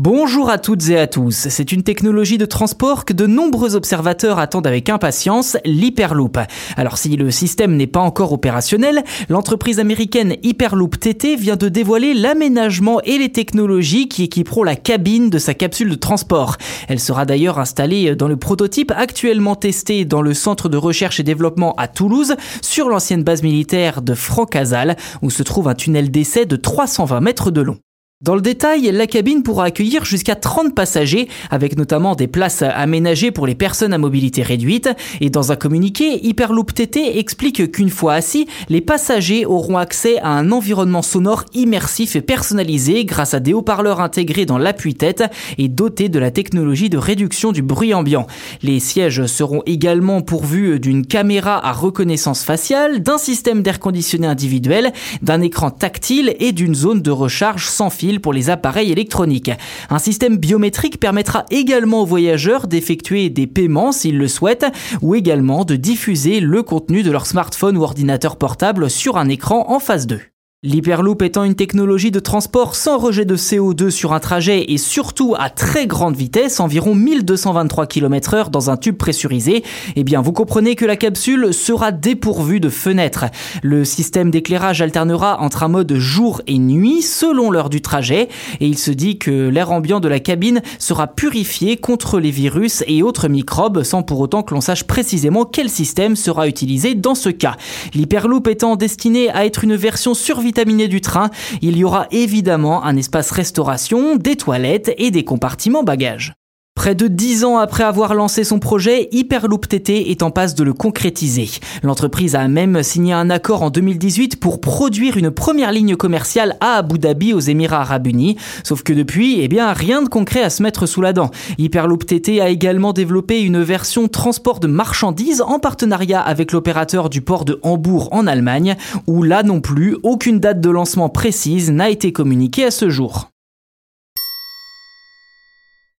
Bonjour à toutes et à tous. C'est une technologie de transport que de nombreux observateurs attendent avec impatience, l'Hyperloop. Alors si le système n'est pas encore opérationnel, l'entreprise américaine Hyperloop TT vient de dévoiler l'aménagement et les technologies qui équiperont la cabine de sa capsule de transport. Elle sera d'ailleurs installée dans le prototype actuellement testé dans le centre de recherche et développement à Toulouse, sur l'ancienne base militaire de Francazal, où se trouve un tunnel d'essai de 320 mètres de long. Dans le détail, la cabine pourra accueillir jusqu'à 30 passagers, avec notamment des places aménagées pour les personnes à mobilité réduite. Et dans un communiqué, Hyperloop TT explique qu'une fois assis, les passagers auront accès à un environnement sonore immersif et personnalisé grâce à des haut-parleurs intégrés dans l'appui-tête et dotés de la technologie de réduction du bruit ambiant. Les sièges seront également pourvus d'une caméra à reconnaissance faciale, d'un système d'air conditionné individuel, d'un écran tactile et d'une zone de recharge sans fil pour les appareils électroniques. Un système biométrique permettra également aux voyageurs d'effectuer des paiements s'ils le souhaitent ou également de diffuser le contenu de leur smartphone ou ordinateur portable sur un écran en phase 2. L'Hyperloop étant une technologie de transport sans rejet de CO2 sur un trajet et surtout à très grande vitesse, environ 1223 km heure dans un tube pressurisé, eh bien vous comprenez que la capsule sera dépourvue de fenêtres. Le système d'éclairage alternera entre un mode jour et nuit selon l'heure du trajet et il se dit que l'air ambiant de la cabine sera purifié contre les virus et autres microbes sans pour autant que l'on sache précisément quel système sera utilisé dans ce cas. L'Hyperloop étant destiné à être une version survie vitaminé du train, il y aura évidemment un espace restauration, des toilettes et des compartiments bagages. Près de dix ans après avoir lancé son projet, Hyperloop TT est en passe de le concrétiser. L'entreprise a même signé un accord en 2018 pour produire une première ligne commerciale à Abu Dhabi aux Émirats Arabes Unis. Sauf que depuis, eh bien, rien de concret à se mettre sous la dent. Hyperloop TT a également développé une version transport de marchandises en partenariat avec l'opérateur du port de Hambourg en Allemagne, où là non plus, aucune date de lancement précise n'a été communiquée à ce jour.